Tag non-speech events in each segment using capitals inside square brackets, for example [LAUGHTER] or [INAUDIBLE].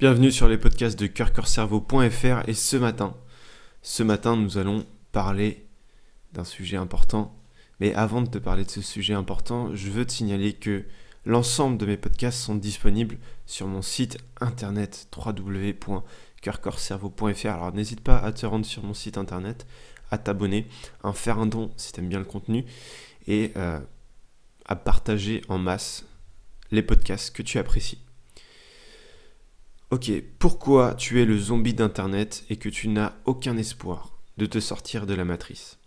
Bienvenue sur les podcasts de coeur-cerveau.fr et ce matin, ce matin nous allons parler d'un sujet important. Mais avant de te parler de ce sujet important, je veux te signaler que l'ensemble de mes podcasts sont disponibles sur mon site internet www.coeur-cerveau.fr. Alors n'hésite pas à te rendre sur mon site internet, à t'abonner, à faire un don si tu aimes bien le contenu et euh, à partager en masse les podcasts que tu apprécies. Ok, pourquoi tu es le zombie d'Internet et que tu n'as aucun espoir de te sortir de la matrice?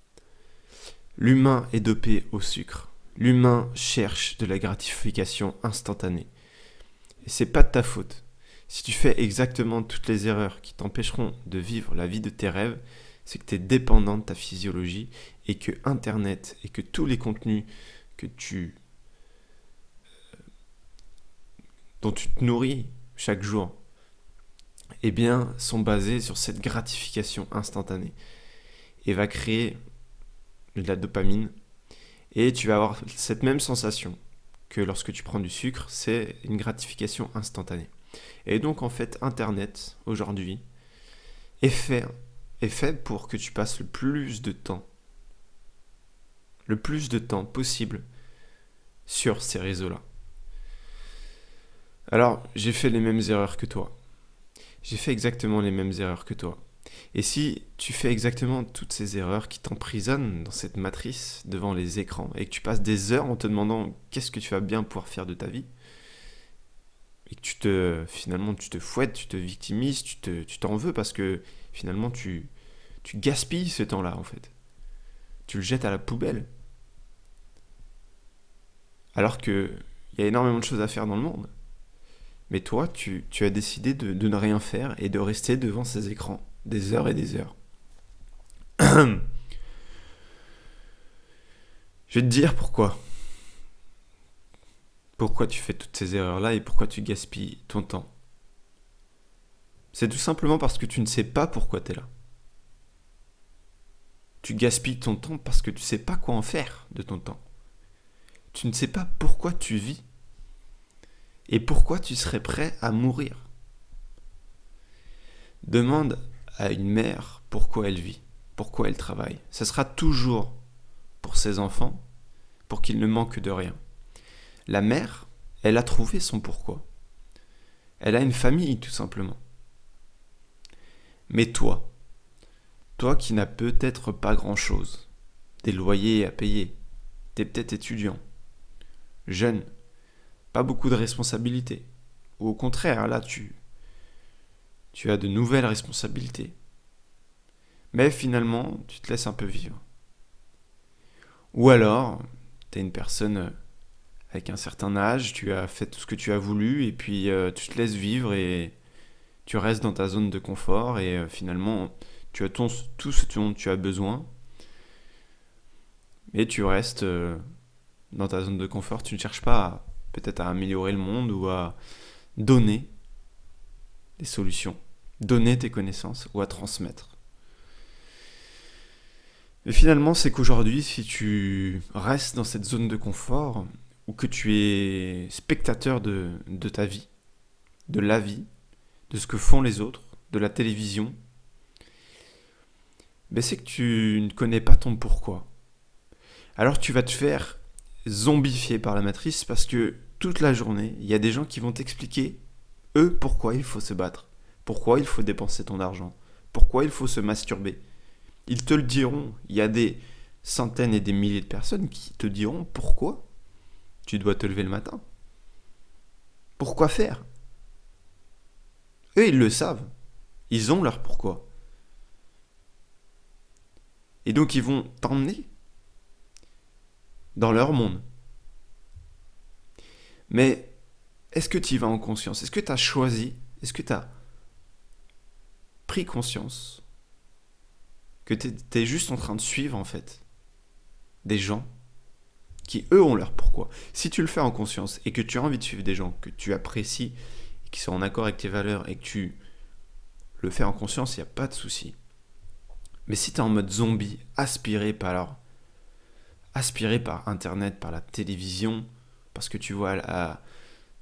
L'humain est dopé au sucre. L'humain cherche de la gratification instantanée. Et c'est pas de ta faute. Si tu fais exactement toutes les erreurs qui t'empêcheront de vivre la vie de tes rêves, c'est que tu es dépendant de ta physiologie et que Internet et que tous les contenus que tu euh, dont tu te nourris chaque jour eh bien, sont basés sur cette gratification instantanée et va créer de la dopamine et tu vas avoir cette même sensation que lorsque tu prends du sucre, c'est une gratification instantanée. Et donc en fait, Internet aujourd'hui est fait, est fait pour que tu passes le plus de temps, le plus de temps possible sur ces réseaux-là. Alors, j'ai fait les mêmes erreurs que toi j'ai fait exactement les mêmes erreurs que toi. Et si tu fais exactement toutes ces erreurs qui t'emprisonnent dans cette matrice devant les écrans et que tu passes des heures en te demandant qu'est-ce que tu vas bien pouvoir faire de ta vie et que tu te finalement tu te fouettes, tu te victimises, tu te t'en veux parce que finalement tu tu gaspilles ce temps-là en fait. Tu le jettes à la poubelle. Alors que il y a énormément de choses à faire dans le monde. Mais toi, tu, as décidé de, ne rien faire et de rester devant ces écrans des heures et des heures. [CLEARS THROAT] Je vais te dire pourquoi. Pourquoi tu fais toutes ces erreurs-là et pourquoi tu gaspilles ton temps. C'est tout simplement parce que tu ne sais pas pourquoi tu es là. Tu gaspilles ton temps parce que tu ne sais pas quoi en faire de ton temps. Tu ne sais pas pourquoi tu vis. Et pourquoi tu serais prêt à mourir? Demande à une mère pourquoi elle vit, pourquoi elle travaille. Ce sera toujours pour ses enfants, pour qu'ils ne manquent de rien. La mère, elle a trouvé son pourquoi. Elle a une famille, tout simplement. Mais toi, toi qui n'as peut-être pas grand-chose, des loyers à payer, t'es peut-être étudiant, jeune, pas beaucoup de responsabilités. Ou au contraire, là, tu, as de nouvelles responsabilités. Mais finalement, tu te laisses un peu vivre. Ou alors, tu es une personne avec un certain âge, tu as fait tout ce que tu as voulu, et puis euh, tu te laisses vivre et tu restes dans ta zone de confort, et euh, finalement, tu as tout ce dont tu as besoin, mais tu restes euh, dans ta zone de confort, tu ne cherches pas à peut-être à améliorer le monde ou à donner des solutions, donner tes connaissances ou à transmettre. Mais finalement, c'est qu'aujourd'hui, si tu restes dans cette zone de confort, ou que tu es spectateur de, de ta vie, de la vie, de ce que font les autres, de la télévision, ben c'est que tu ne connais pas ton pourquoi. Alors tu vas te faire zombifié par la matrice parce que toute la journée, il y a des gens qui vont t'expliquer, eux, pourquoi il faut se battre, pourquoi il faut dépenser ton argent, pourquoi il faut se masturber. Ils te le diront. Il y a des centaines et des milliers de personnes qui te diront pourquoi tu dois te lever le matin. Pourquoi faire? Eux, ils le savent. Ils ont leur pourquoi. Et donc, ils vont t'emmener dans leur monde. Mais est-ce que tu y vas en conscience? Est-ce que tu as choisi? Est-ce que tu as pris conscience que tu es, juste en train de suivre en fait des gens qui eux ont leur pourquoi? Si tu le fais en conscience et que tu as envie de suivre des gens que tu apprécies et qui sont en accord avec tes valeurs et que tu le fais en conscience, il n'y a pas de souci. Mais si tu es en mode zombie, aspiré par alors aspiré par Internet, par la télévision, parce que tu vois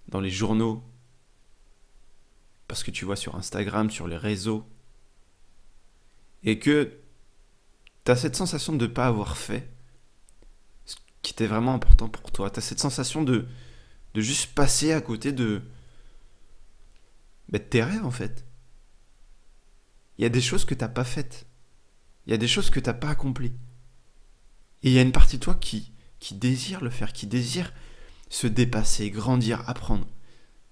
dans les journaux parce que tu vois sur Instagram, sur les réseaux, et que tu as cette sensation de ne pas avoir fait ce qui était vraiment important pour toi. Tu as cette sensation de, juste passer à côté de, bah, de tes rêves en fait. Il y a des choses que tu n'as pas faites. Il y a des choses que tu n'as pas accomplies. Et il y a une partie de toi qui, qui désire le faire, qui désire se dépasser, grandir, apprendre.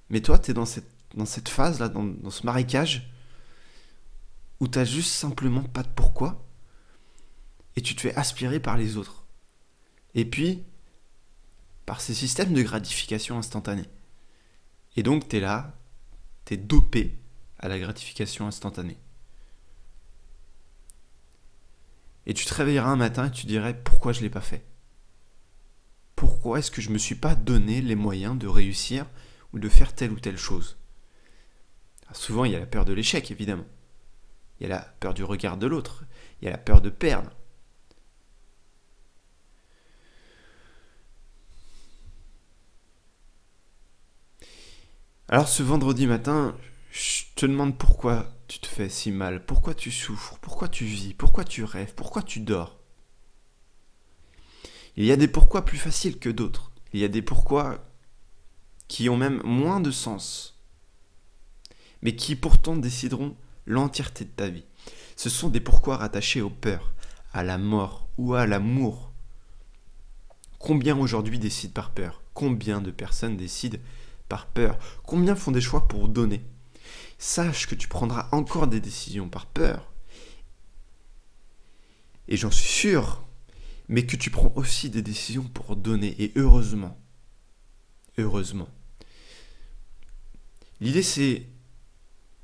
Mais toi, tu es dans cette, dans cette phase-là, dans, dans ce marécage, où tu juste simplement pas de pourquoi, et tu te fais aspirer par les autres. Et puis, par ces systèmes de gratification instantanée. Et donc, tu es là, tu es dopé à la gratification instantanée. Et tu te réveilleras un matin et tu dirais pourquoi je ne l'ai pas fait? Pourquoi est-ce que je ne me suis pas donné les moyens de réussir ou de faire telle ou telle chose? Souvent, il y a la peur de l'échec, évidemment. Il y a la peur du regard de l'autre. Il y a la peur de perdre. Alors ce vendredi matin, je te demande pourquoi tu te fais si mal? Pourquoi tu souffres? Pourquoi tu vis? Pourquoi tu rêves? Pourquoi tu dors? Il y a des pourquoi plus faciles que d'autres. Il y a des pourquoi qui ont même moins de sens, mais qui pourtant décideront l'entièreté de ta vie. Ce sont des pourquoi rattachés aux peurs, à la mort ou à l'amour. Combien aujourd'hui décident par peur? Combien de personnes décident par peur? Combien font des choix pour donner? Sache que tu prendras encore des décisions par peur. Et j'en suis sûr, mais que tu prends aussi des décisions pour donner, et heureusement. Heureusement. L'idée c'est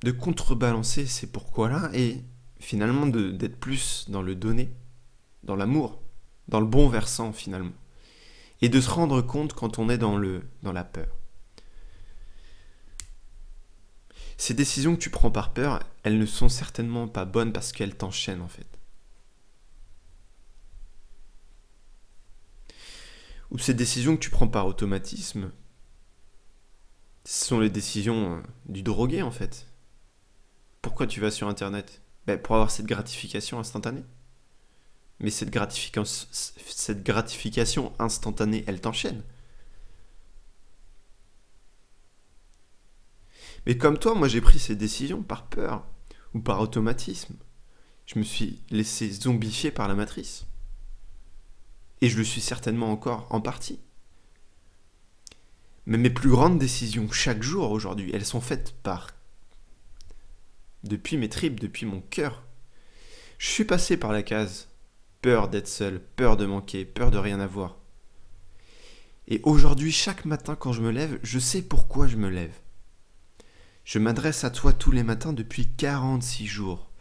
de contrebalancer ces pourquoi-là et finalement d'être plus dans le donner, dans l'amour, dans le bon versant finalement. Et de se rendre compte quand on est dans, le, dans la peur. Ces décisions que tu prends par peur, elles ne sont certainement pas bonnes parce qu'elles t'enchaînent en fait. Ou ces décisions que tu prends par automatisme, ce sont les décisions euh, du drogué en fait. Pourquoi tu vas sur Internet? Ben, Pour avoir cette gratification instantanée. Mais cette, cette gratification instantanée, elle t'enchaîne. Mais comme toi, moi j'ai pris ces décisions par peur ou par automatisme. Je me suis laissé zombifier par la matrice. Et je le suis certainement encore en partie. Mais mes plus grandes décisions chaque jour aujourd'hui, elles sont faites par... Depuis mes tripes, depuis mon cœur. Je suis passé par la case peur d'être seul, peur de manquer, peur de rien avoir. Et aujourd'hui, chaque matin quand je me lève, je sais pourquoi je me lève. Je m'adresse à toi tous les matins depuis 46 jours.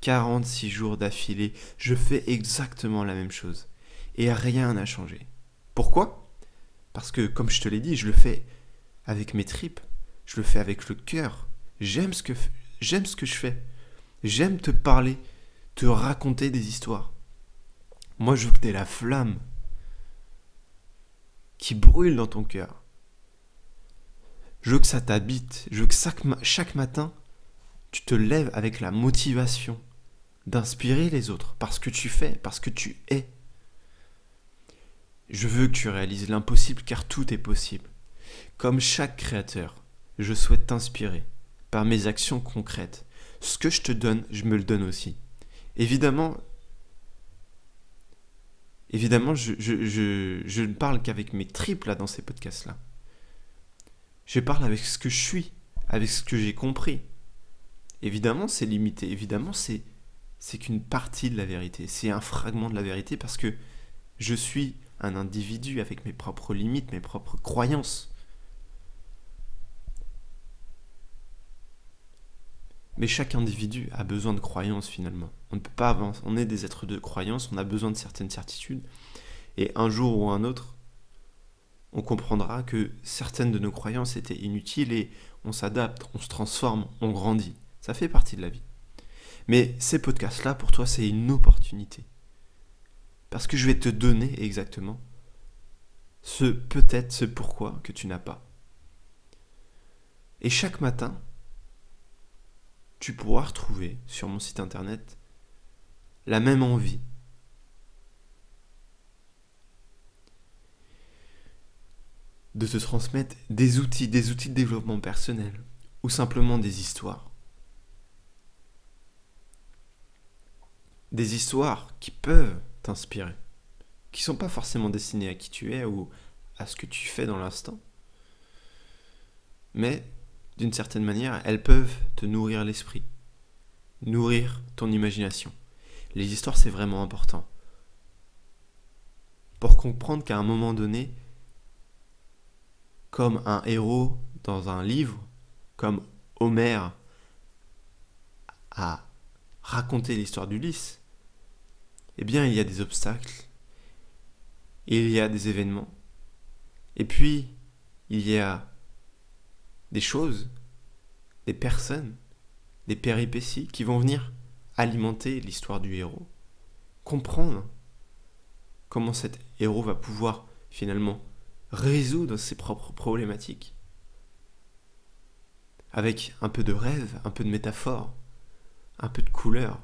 46 jours d'affilée, je fais exactement la même chose. Et rien n'a changé. Pourquoi? Parce que, comme je te l'ai dit, je le fais avec mes tripes, je le fais avec le cœur. J'aime ce que, ce je fais. J'aime te parler, te raconter des histoires. Moi, je veux que tu la flamme qui brûle dans ton cœur. Je veux que ça t'habite. Je veux que chaque, matin, tu te lèves avec la motivation d'inspirer les autres parce que tu fais, parce que tu es. Je veux que tu réalises l'impossible car tout est possible. Comme chaque créateur, je souhaite t'inspirer par mes actions concrètes. Ce que je te donne, je me le donne aussi. Évidemment, évidemment, je, ne parle qu'avec mes triples là dans ces podcasts-là. Je parle avec ce que je suis, avec ce que j'ai compris. Évidemment, c'est limité. Évidemment, c'est qu'une partie de la vérité. C'est un fragment de la vérité parce que je suis un individu avec mes propres limites, mes propres croyances. Mais chaque individu a besoin de croyances finalement. On ne peut pas avancer. On est des êtres de croyances, on a besoin de certaines certitudes. Et un jour ou un autre, on comprendra que certaines de nos croyances étaient inutiles et on s'adapte, on se transforme, on grandit. Ça fait partie de la vie. Mais ces podcasts-là, pour toi, c'est une opportunité. Parce que je vais te donner exactement ce peut-être, ce pourquoi que tu n'as pas. Et chaque matin, tu pourras retrouver sur mon site internet la même envie. De te transmettre des outils, des outils de développement personnel, ou simplement des histoires. Des histoires qui peuvent t'inspirer, qui sont pas forcément destinées à qui tu es ou à ce que tu fais dans l'instant, mais d'une certaine manière, elles peuvent te nourrir l'esprit, nourrir ton imagination. Les histoires, c'est vraiment important. Pour comprendre qu'à un moment donné, comme un héros dans un livre, comme Homère a raconté l'histoire d'Ulysse, eh bien il y a des obstacles, il y a des événements, et puis il y a des choses, des personnes, des péripéties qui vont venir alimenter l'histoire du héros, comprendre comment cet héros va pouvoir finalement résoudre ses propres problématiques. Avec un peu de rêve, un peu de métaphore, un peu de couleur.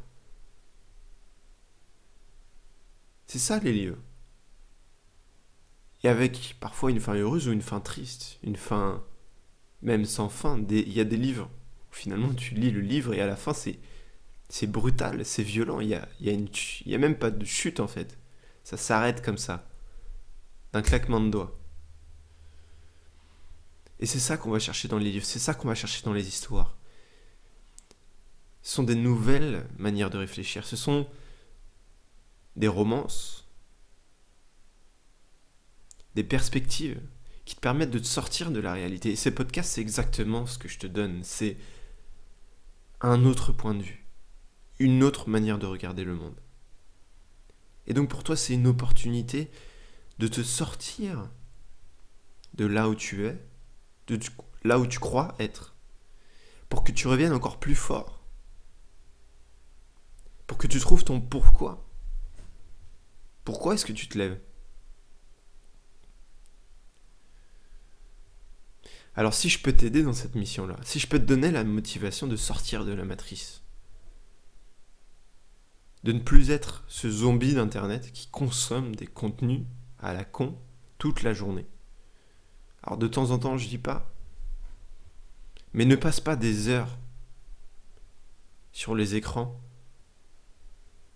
C'est ça les livres. Et avec parfois une fin heureuse ou une fin triste, une fin même sans fin. Il y a des livres finalement tu lis le livre et à la fin c'est, brutal, c'est violent, il y a, a même pas de chute en fait. Ça s'arrête comme ça, d'un claquement de doigts. Et c'est ça qu'on va chercher dans les livres, c'est ça qu'on va chercher dans les histoires. Ce sont des nouvelles manières de réfléchir, ce sont des romances, des perspectives qui te permettent de te sortir de la réalité. Et ces podcasts, c'est exactement ce que je te donne, c'est un autre point de vue, une autre manière de regarder le monde. Et donc pour toi, c'est une opportunité de te sortir de là où tu es là où tu crois être, pour que tu reviennes encore plus fort, pour que tu trouves ton pourquoi. Pourquoi est-ce que tu te lèves? Alors si je peux t'aider dans cette mission-là, si je peux te donner la motivation de sortir de la matrice, de ne plus être ce zombie d'Internet qui consomme des contenus à la con toute la journée, alors de temps en temps, je dis pas. Mais ne passe pas des heures sur les écrans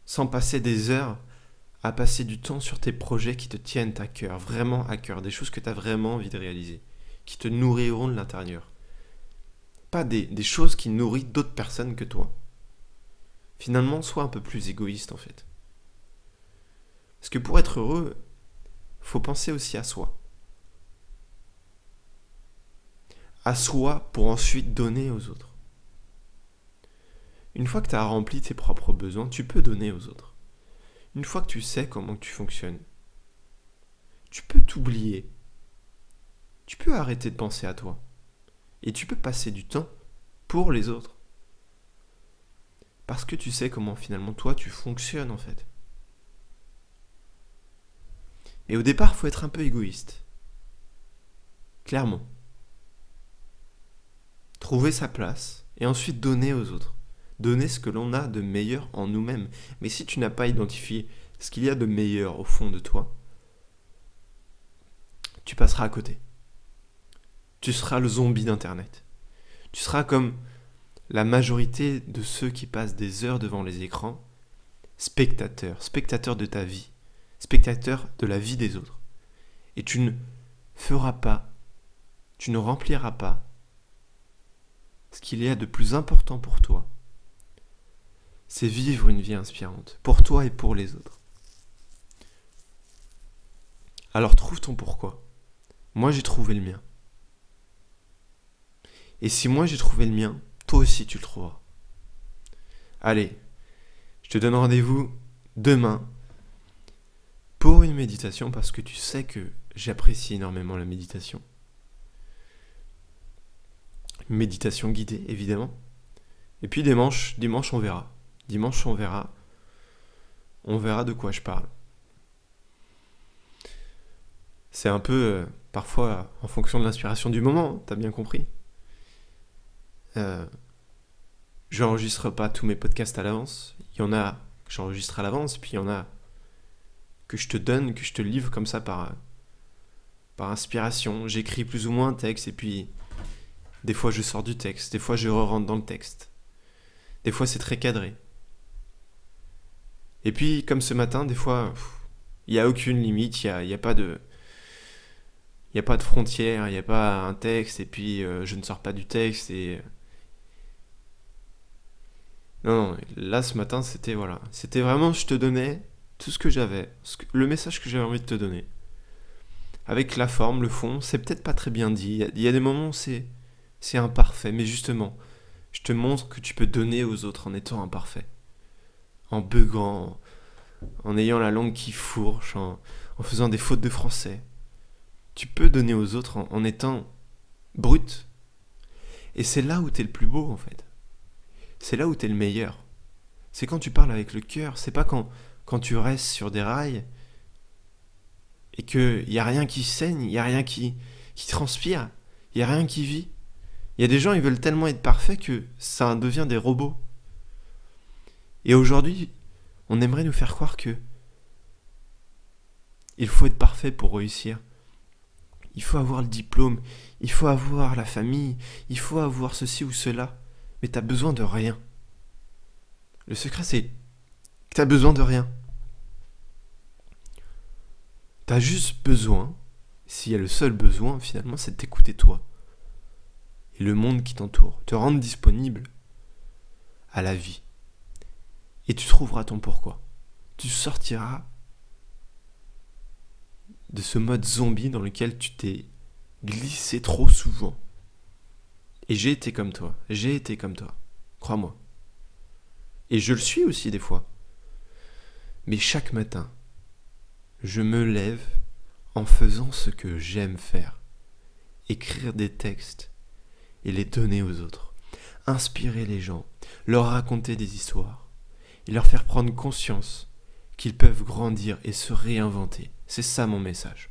sans passer des heures à passer du temps sur tes projets qui te tiennent à cœur, vraiment à cœur, des choses que tu as vraiment envie de réaliser, qui te nourriront de l'intérieur. Pas des, choses qui nourrissent d'autres personnes que toi. Finalement, sois un peu plus égoïste en fait. Parce que pour être heureux, faut penser aussi à soi. À soi pour ensuite donner aux autres. Une fois que tu as rempli tes propres besoins, tu peux donner aux autres. Une fois que tu sais comment tu fonctionnes, tu peux t'oublier. Tu peux arrêter de penser à toi. Et tu peux passer du temps pour les autres. Parce que tu sais comment finalement toi tu fonctionnes en fait. Et au départ, faut être un peu égoïste. Clairement trouver sa place et ensuite donner aux autres. Donner ce que l'on a de meilleur en nous-mêmes. Mais si tu n'as pas identifié ce qu'il y a de meilleur au fond de toi, tu passeras à côté. Tu seras le zombie d'Internet. Tu seras comme la majorité de ceux qui passent des heures devant les écrans, spectateurs, spectateurs de ta vie, spectateurs de la vie des autres. Et tu ne feras pas, tu ne rempliras pas ce qu'il y a de plus important pour toi, c'est vivre une vie inspirante, pour toi et pour les autres. Alors trouve ton pourquoi. Moi j'ai trouvé le mien. Et si moi j'ai trouvé le mien, toi aussi tu le trouveras. Allez, je te donne rendez-vous demain pour une méditation parce que tu sais que j'apprécie énormément la méditation méditation guidée évidemment. Et puis dimanche, dimanche on verra. Dimanche on verra. On verra de quoi je parle. C'est un peu euh, parfois en fonction de l'inspiration du moment, t'as bien compris. Euh, j'enregistre pas tous mes podcasts à l'avance. Il y en a que j'enregistre à l'avance, puis il y en a que je te donne, que je te livre comme ça par, par inspiration. J'écris plus ou moins un texte, et puis des fois je sors du texte, des fois je re-rentre dans le texte. Des fois c'est très cadré. Et puis, comme ce matin, des fois, il n'y a aucune limite, il n'y a, a, pas de. Il a pas de frontière, il n'y a pas un texte, et puis euh, je ne sors pas du texte, et. Non, non, là ce matin, c'était voilà. C'était vraiment, je te donnais tout ce que j'avais, le message que j'avais envie de te donner. Avec la forme, le fond, c'est peut-être pas très bien dit. Il y, a des moments où c'est, c'est imparfait, mais justement, je te montre que tu peux donner aux autres en étant imparfait en beugant, en ayant la langue qui fourche, en, faisant des fautes de français. Tu peux donner aux autres en, étant brut. Et c'est là où tu es le plus beau en fait. C'est là où tu es le meilleur. C'est quand tu parles avec le cœur, c'est pas quand, quand tu restes sur des rails et qu'il n'y a rien qui saigne, il n'y a rien qui, qui transpire, il n'y a rien qui vit. Il y a des gens, ils veulent tellement être parfaits que ça devient des robots. Et aujourd'hui, on aimerait nous faire croire que il faut être parfait pour réussir. Il faut avoir le diplôme, il faut avoir la famille, il faut avoir ceci ou cela. Mais t'as besoin de rien. Le secret, c'est que t'as besoin de rien. T'as juste besoin, s'il y a le seul besoin, finalement, c'est de t'écouter toi. Et le monde qui t'entoure. Te rendre disponible à la vie et tu trouveras ton pourquoi. Tu sortiras de ce mode zombie dans lequel tu t'es glissé trop souvent. Et j'ai été comme toi, j'ai été comme toi, crois-moi. Et je le suis aussi des fois. Mais chaque matin, je me lève en faisant ce que j'aime faire. Écrire des textes et les donner aux autres. Inspirer les gens, leur raconter des histoires et leur faire prendre conscience qu'ils peuvent grandir et se réinventer. C'est ça mon message.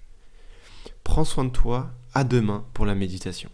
Prends soin de toi, à demain pour la méditation.